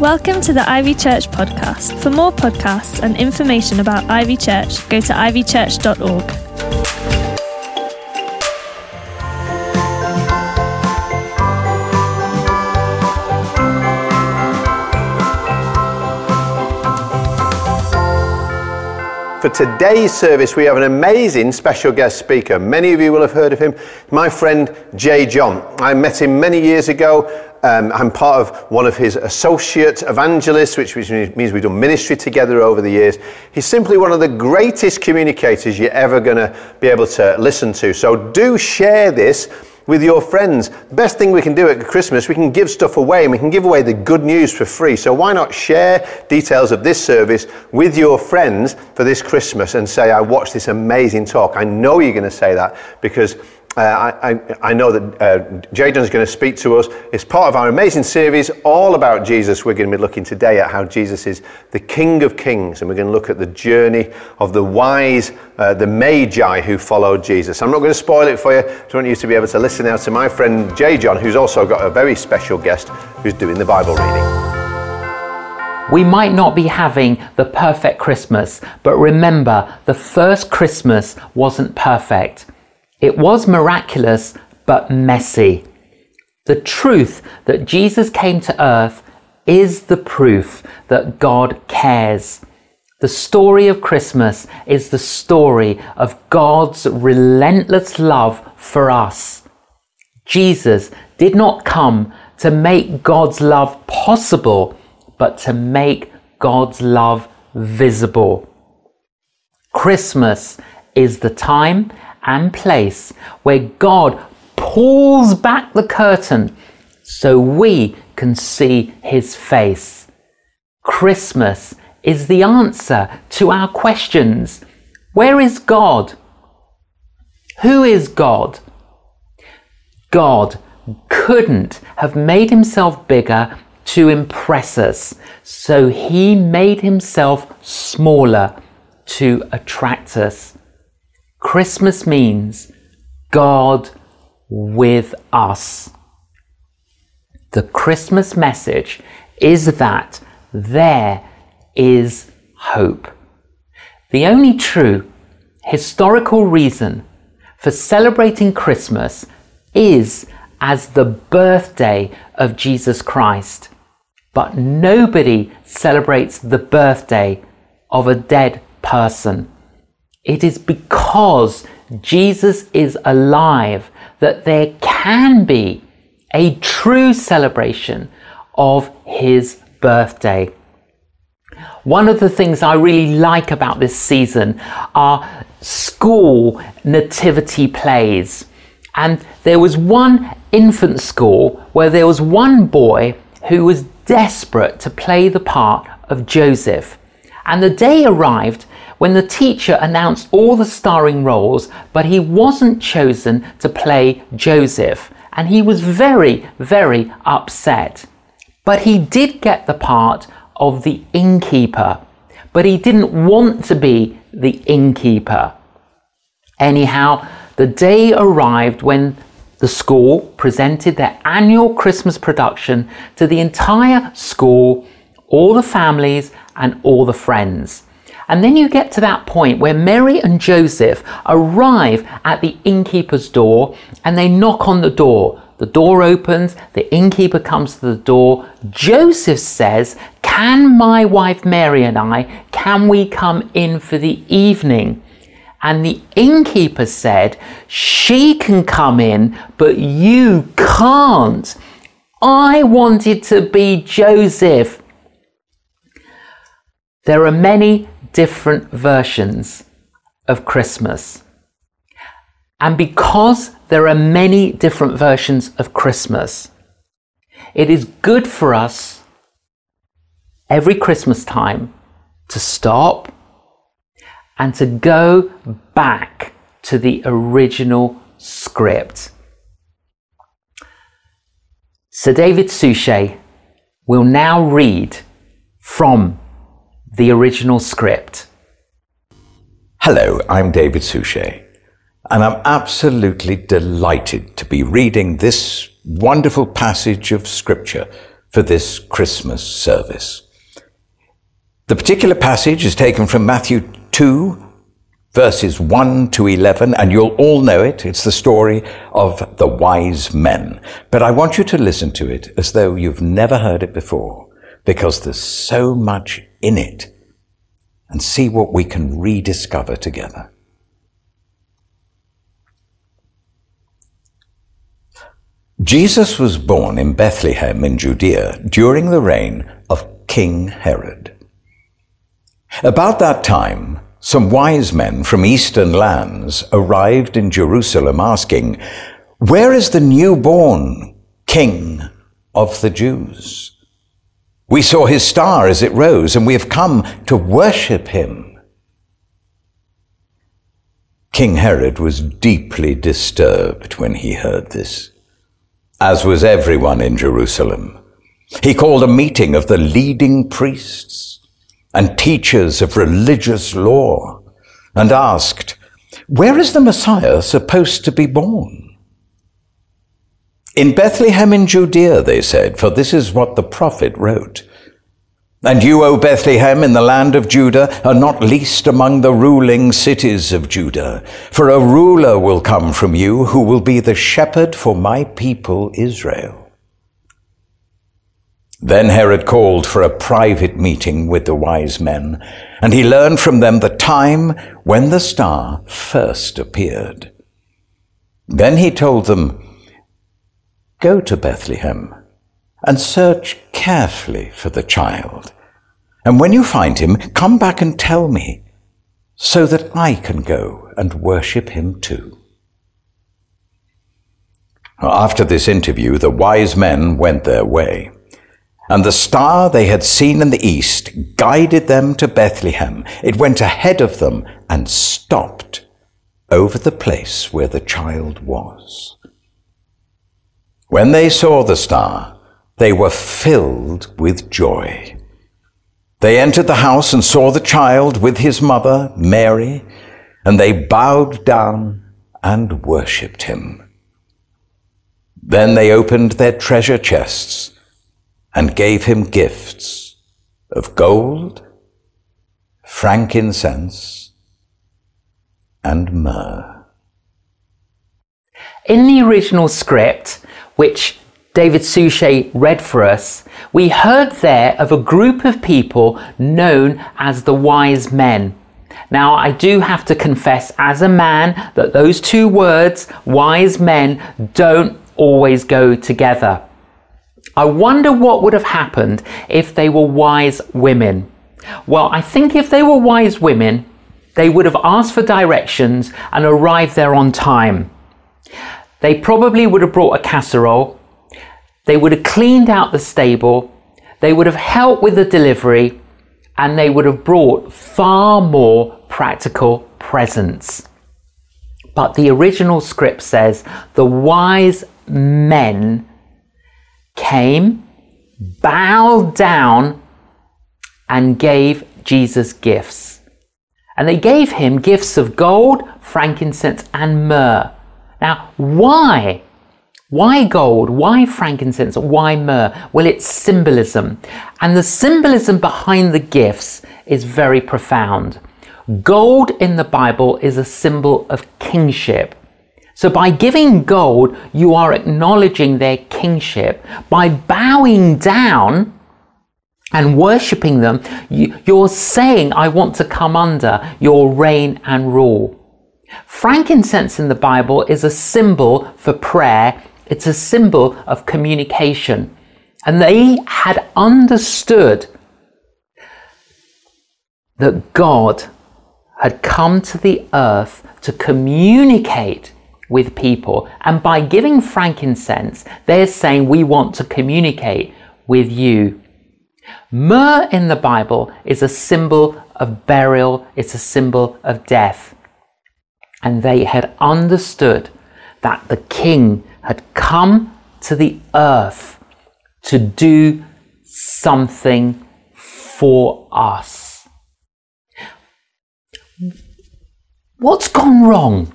Welcome to the Ivy Church podcast. For more podcasts and information about Ivy Church, go to ivychurch.org. For today's service, we have an amazing special guest speaker. Many of you will have heard of him, my friend J.John. I met him many years ago. Um, I'm part of one of his associate evangelists, which means we've done ministry together over the years. He's simply one of the greatest communicators you're ever going to be able to listen to. So do share this with your friends. The best thing we can do at Christmas, we can give stuff away and we can give away the good news for free. So why not share details of this service with your friends for this Christmas and say, I watched this amazing talk. I know you're going to say that because uh, I, I, know that uh, J.John is going to speak to us. It's part of our amazing series all about Jesus. We're going to be looking today at how Jesus is the King of Kings, and we're going to look at the journey of the wise, uh, the Magi who followed Jesus. I'm not going to spoil it for you. I want you to be able to listen now to my friend J.John, who's also got a very special guest who's doing the Bible reading. We might not be having the perfect Christmas, but remember, the first Christmas wasn't perfect. It was miraculous, but messy. The truth that Jesus came to earth is the proof that God cares. The story of Christmas is the story of God's relentless love for us. Jesus did not come to make God's love possible, but to make God's love visible. Christmas is the time and place where God pulls back the curtain so we can see his face. Christmas is the answer to our questions. Where is God? Who is God? God couldn't have made himself bigger to impress us, so he made himself smaller to attract us. Christmas means God with us. The Christmas message is that there is hope. The only true historical reason for celebrating Christmas is as the birthday of Jesus Christ. But nobody celebrates the birthday of a dead person. It is because Jesus is alive that there can be a true celebration of his birthday. One of the things I really like about this season are school nativity plays. And there was one infant school where there was one boy who was desperate to play the part of Joseph. And the day arrived when the teacher announced all the starring roles, but he wasn't chosen to play Joseph, and he was very, very upset. But he did get the part of the innkeeper, but he didn't want to be the innkeeper. Anyhow, the day arrived when the school presented their annual Christmas production to the entire school, all the families, and all the friends. And then you get to that point where Mary and Joseph arrive at the innkeeper's door and they knock on the door. The door opens, the innkeeper comes to the door. Joseph says, Can my wife Mary and I, can we come in for the evening? And the innkeeper said, She can come in, but you can't. I wanted to be Joseph. There are many different versions of Christmas. And because there are many different versions of Christmas, it is good for us every Christmas time to stop and to go back to the original script. Sir David Suchet will now read from the original script. Hello, I'm David Suchet, and I'm absolutely delighted to be reading this wonderful passage of Scripture for this Christmas service. The particular passage is taken from Matthew 2, verses 1 to 11, and you'll all know it. It's the story of the wise men. But I want you to listen to it as though you've never heard it before, because there's so much in it, and see what we can rediscover together. Jesus was born in Bethlehem in Judea during the reign of King Herod. About that time, some wise men from eastern lands arrived in Jerusalem asking, Where is the newborn King of the Jews? We saw his star as it rose, and we have come to worship him. King Herod was deeply disturbed when he heard this, as was everyone in Jerusalem. He called a meeting of the leading priests and teachers of religious law and asked, Where is the Messiah supposed to be born? In Bethlehem in Judea, they said, for this is what the prophet wrote. And you, O Bethlehem, in the land of Judah, are not least among the ruling cities of Judah, for a ruler will come from you who will be the shepherd for my people Israel. Then Herod called for a private meeting with the wise men, and he learned from them the time when the star first appeared. Then he told them, Go to Bethlehem and search carefully for the child. And when you find him, come back and tell me, so that I can go and worship him too. After this interview, the wise men went their way. And the star they had seen in the east guided them to Bethlehem. It went ahead of them and stopped over the place where the child was. When they saw the star, they were filled with joy. They entered the house and saw the child with his mother, Mary, and they bowed down and worshipped him. Then they opened their treasure chests and gave him gifts of gold, frankincense, and myrrh. In the original script, which David Suchet read for us, we heard there of a group of people known as the wise men. Now, I do have to confess as a man that those two words, wise men, don't always go together. I wonder what would have happened if they were wise women. Well, I think if they were wise women, they would have asked for directions and arrived there on time. They probably would have brought a casserole. They would have cleaned out the stable. They would have helped with the delivery and they would have brought far more practical presents. But the original script says the wise men came, bowed down, and gave Jesus gifts. And they gave him gifts of gold, frankincense, and myrrh. Now, why? Why gold? Why frankincense? Why myrrh? Well, it's symbolism. And the symbolism behind the gifts is very profound. Gold in the Bible is a symbol of kingship. So by giving gold, you are acknowledging their kingship. By bowing down and worshipping them, you, you're saying, I want to come under your reign and rule. Frankincense in the Bible is a symbol for prayer. It's a symbol of communication. And they had understood that God had come to the earth to communicate with people. And by giving frankincense, they're saying, We want to communicate with you. Myrrh in the Bible is a symbol of burial, it's a symbol of death. And they had understood that the king had come to the earth to do something for us. What's gone wrong?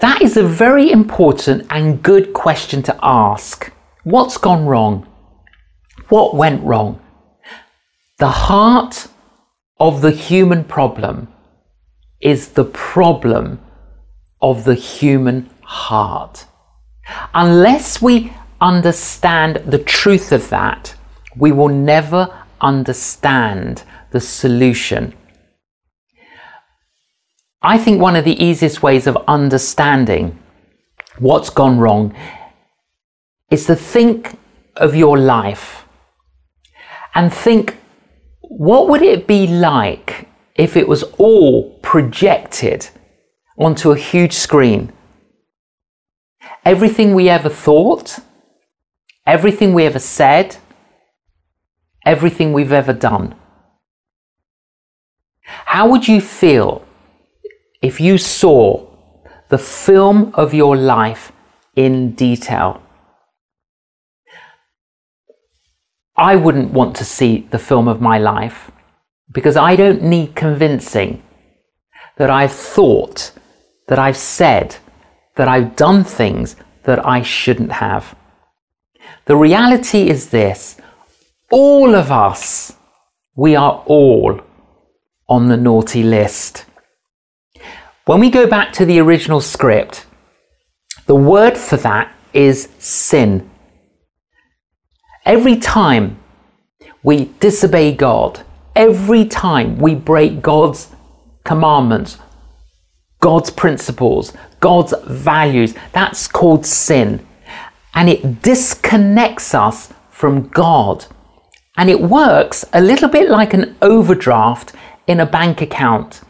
That is a very important and good question to ask. What's gone wrong? What went wrong? The heart of the human problem is the problem of the human heart. Unless we understand the truth of that, we will never understand the solution. I think one of the easiest ways of understanding what's gone wrong is to think of your life and think what would it be like if it was all projected onto a huge screen? Everything we ever thought, everything we ever said, everything we've ever done. How would you feel if you saw the film of your life in detail? I wouldn't want to see the film of my life because I don't need convincing that I've thought, that I've said, that I've done things that I shouldn't have. The reality is this all of us, we are all on the naughty list. When we go back to the original script, the word for that is sin. Every time we disobey God, every time we break God's commandments, God's principles, God's values, that's called sin. And it disconnects us from God. And it works a little bit like an overdraft in a bank account.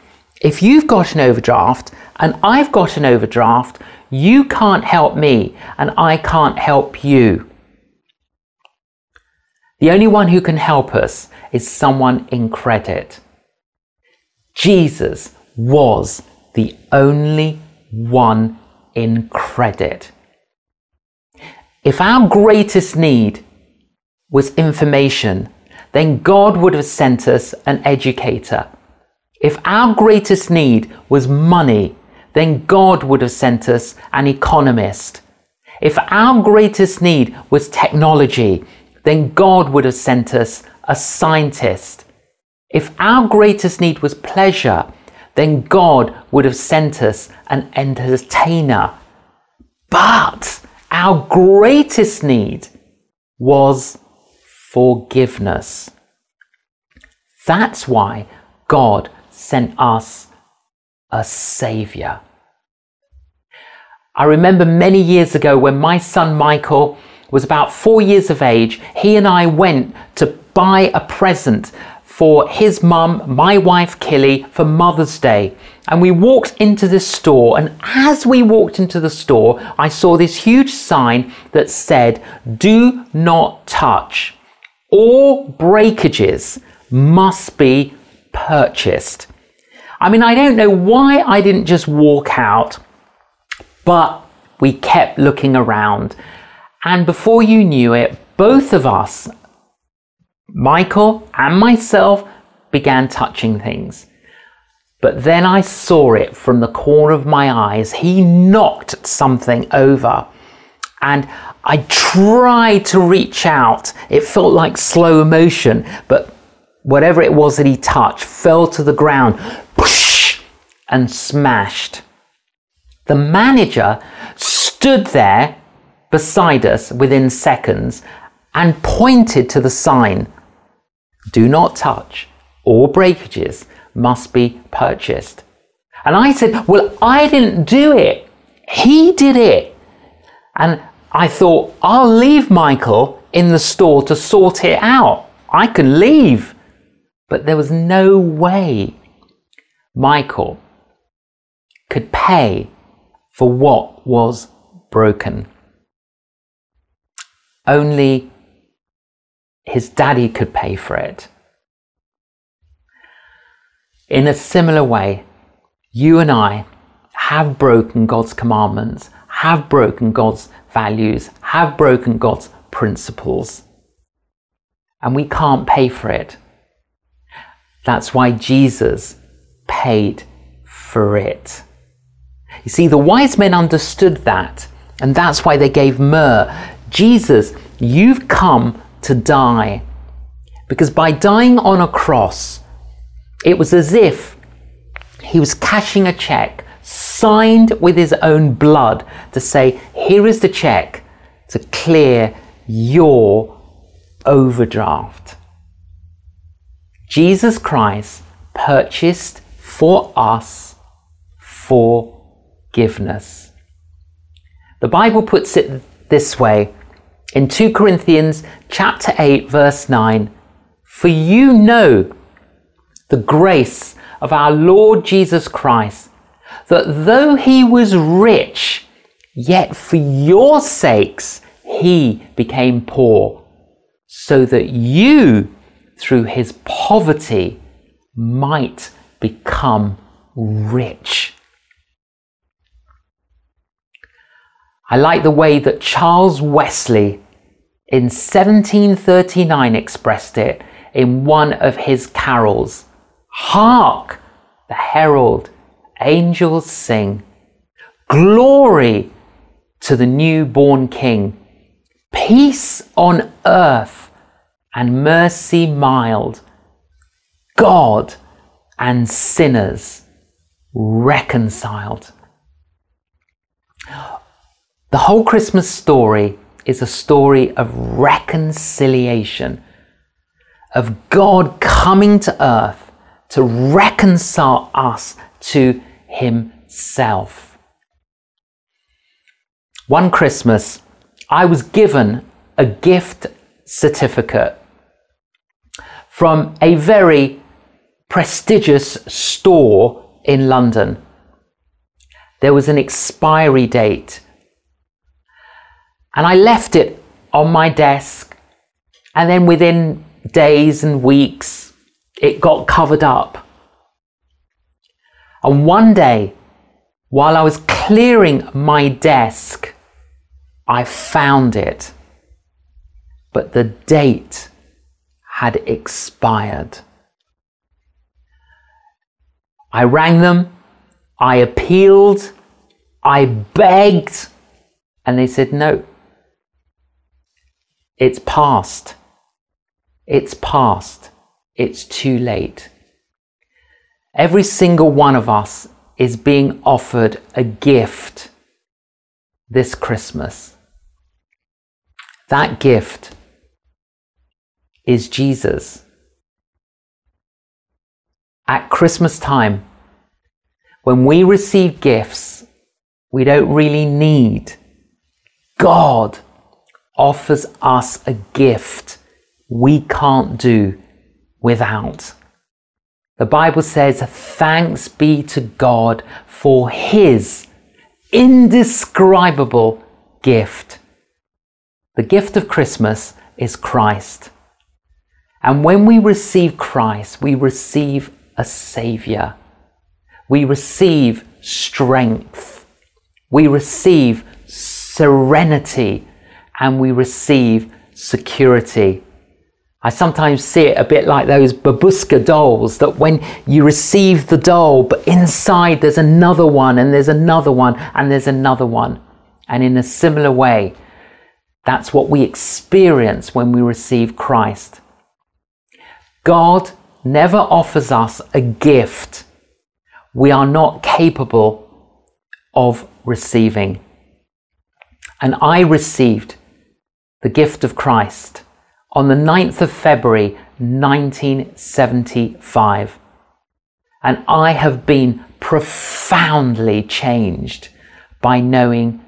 If you've got an overdraft and I've got an overdraft, you can't help me and I can't help you. The only one who can help us is someone in credit. Jesus was the only one in credit. If our greatest need was information, then God would have sent us an educator. If our greatest need was money, then God would have sent us an economist. If our greatest need was technology, then God would have sent us a scientist. If our greatest need was pleasure, then God would have sent us an entertainer. But our greatest need was forgiveness. That's why God sent us a Saviour. I remember many years ago when my son Michael was about four years of age, he and I went to buy a present for his mum, my wife Killy, for Mother's Day. And we walked into this store, and as we walked into the store, I saw this huge sign that said, Do not touch. All breakages must be purchased. I mean, I don't know why I didn't just walk out, but we kept looking around and before you knew it, both of us, Michael and myself, began touching things. But then I saw it from the corner of my eyes. He knocked something over. And I tried to reach out. It felt like slow motion, but whatever it was that he touched fell to the ground and smashed. The manager stood there beside us within seconds and pointed to the sign Do not touch, all breakages must be purchased. And I said, Well, I didn't do it, he did it. And I thought, I'll leave Michael in the store to sort it out. I can leave. But there was no way Michael could pay for what was broken. Only his daddy could pay for it. In a similar way, you and I have broken God's commandments, have broken God's values, have broken God's principles, and we can't pay for it. That's why Jesus paid for it. You see, the wise men understood that, and that's why they gave myrrh Jesus, you've come to die. Because by dying on a cross, it was as if he was cashing a check signed with his own blood to say, Here is the check to clear your overdraft. Jesus Christ purchased for us forgiveness. The Bible puts it this way in 2 Corinthians chapter 8 verse 9 for you know the grace of our Lord Jesus Christ that though he was rich yet for your sakes he became poor so that you through his poverty might become rich. I like the way that Charles Wesley in 1739 expressed it in one of his carols. Hark! The herald angels sing. Glory to the newborn King. Peace on earth and mercy mild. God and sinners reconciled. The whole Christmas story is a story of reconciliation, of God coming to earth to reconcile us to Himself. One Christmas, I was given a gift certificate from a very prestigious store in London. There was an expiry date and I left it on my desk. And then within days and weeks, it got covered up. And one day, while I was clearing my desk, I found it. But the date had expired. I rang them, I appealed, I begged, and they said no. It's past. It's past. It's too late. Every single one of us is being offered a gift this Christmas. That gift is Jesus. At Christmas time, when we receive gifts, we don't really need God offers us a gift we can't do without. The Bible says, Thanks be to God for His indescribable gift. The gift of Christmas is Christ. And when we receive Christ, we receive a Savior. We receive strength. We receive serenity and we receive security. I sometimes see it a bit like those babushka dolls that when you receive the doll, but inside there's another one, and there's another one, and there's another one. And in a similar way, that's what we experience when we receive Christ. God never offers us a gift we are not capable of receiving. And I received the gift of Christ, on the 9th of February 1975. And I have been profoundly changed by knowing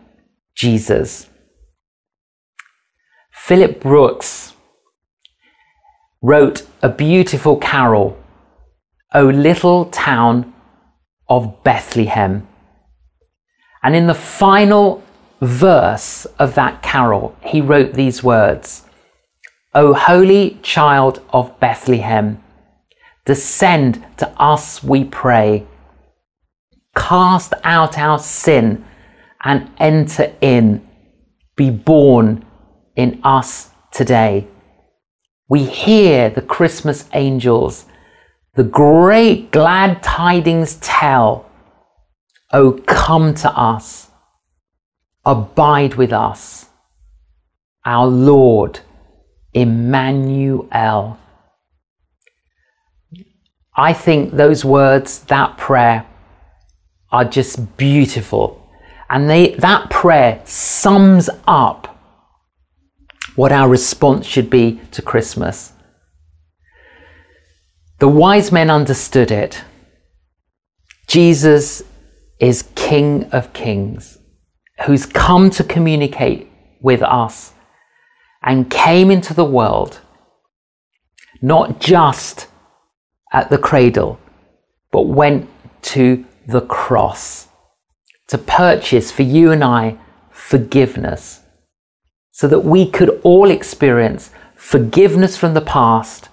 Jesus. Phillips Brooks wrote a beautiful carol, O Little Town of Bethlehem. And in the final verse of that carol, he wrote these words O holy child of Bethlehem, descend to us, we pray. Cast out our sin and enter in. Be born in us today. We hear the Christmas angels, the great glad tidings tell. Oh, come to us abide with us, our Lord Emmanuel. I think those words, that prayer, are just beautiful. And they, that prayer sums up what our response should be to Christmas. The wise men understood it. Jesus is King of Kings, who's come to communicate with us and came into the world not just at the cradle, but went to the cross to purchase for you and I forgiveness so that we could all experience forgiveness from the past,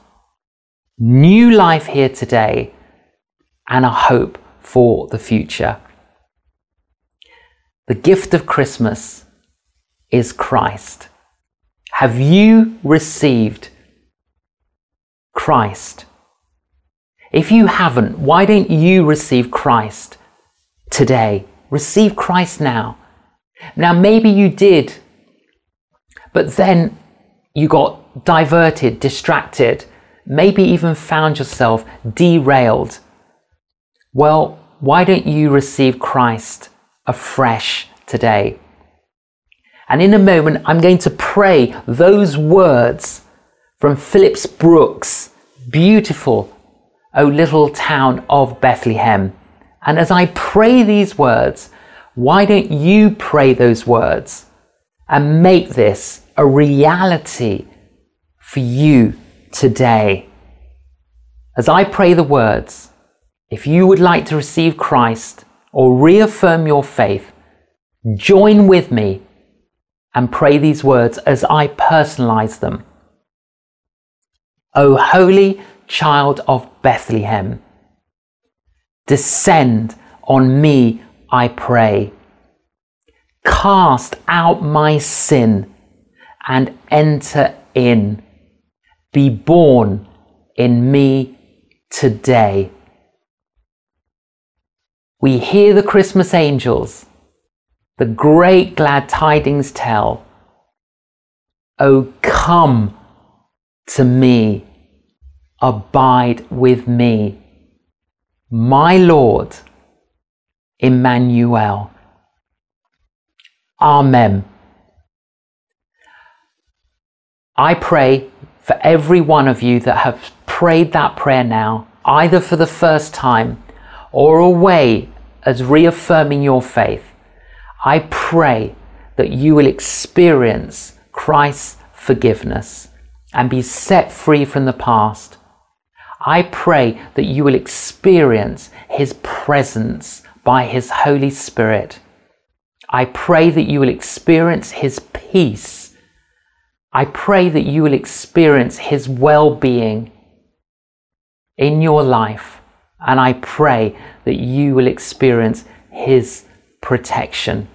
new life here today, and a hope for the future. The gift of Christmas is Christ. Have you received Christ? If you haven't, why don't you receive Christ today? Receive Christ now. Now, maybe you did, but then you got diverted, distracted, maybe even found yourself derailed. Well, why don't you receive Christ afresh today? And in a moment, I'm going to pray those words from Phillips Brooks' beautiful O little town of Bethlehem. And as I pray these words, why don't you pray those words and make this a reality for you today? As I pray the words, if you would like to receive Christ or reaffirm your faith, join with me and pray these words as I personalize them. O holy child of Bethlehem. Descend on me, I pray. Cast out my sin and enter in. Be born in me today. We hear the Christmas angels, the great glad tidings tell. Oh, come to me abide with me, my Lord, Emmanuel. Amen. I pray for every one of you that have prayed that prayer now, either for the first time or a way as reaffirming your faith. I pray that you will experience Christ's forgiveness and be set free from the past I pray that you will experience His presence by His Holy Spirit. I pray that you will experience His peace. I pray that you will experience His well being in your life. And I pray that you will experience His protection.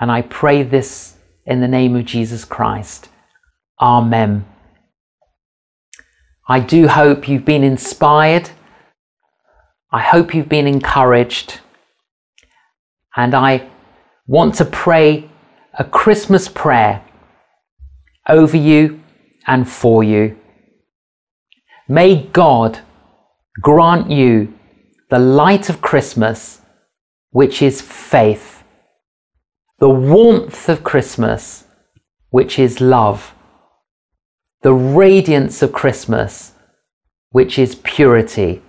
And I pray this in the name of Jesus Christ. Amen. I do hope you've been inspired. I hope you've been encouraged. And I want to pray a Christmas prayer over you and for you. May God grant you the light of Christmas, which is faith, the warmth of Christmas, which is love. The radiance of Christmas, which is purity,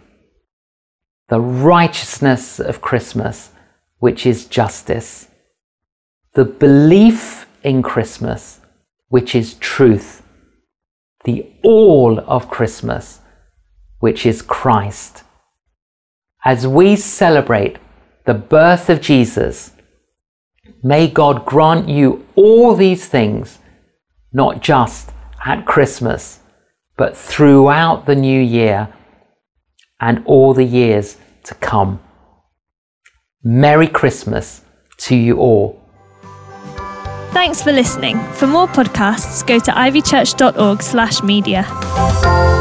the righteousness of Christmas, which is justice, the belief in Christmas, which is truth, the all of Christmas, which is Christ. As we celebrate the birth of Jesus, may God grant you all these things, not just at Christmas, but throughout the new year and all the years to come. Merry Christmas to you all. Thanks for listening. For more podcasts, go to ivychurch.org/media.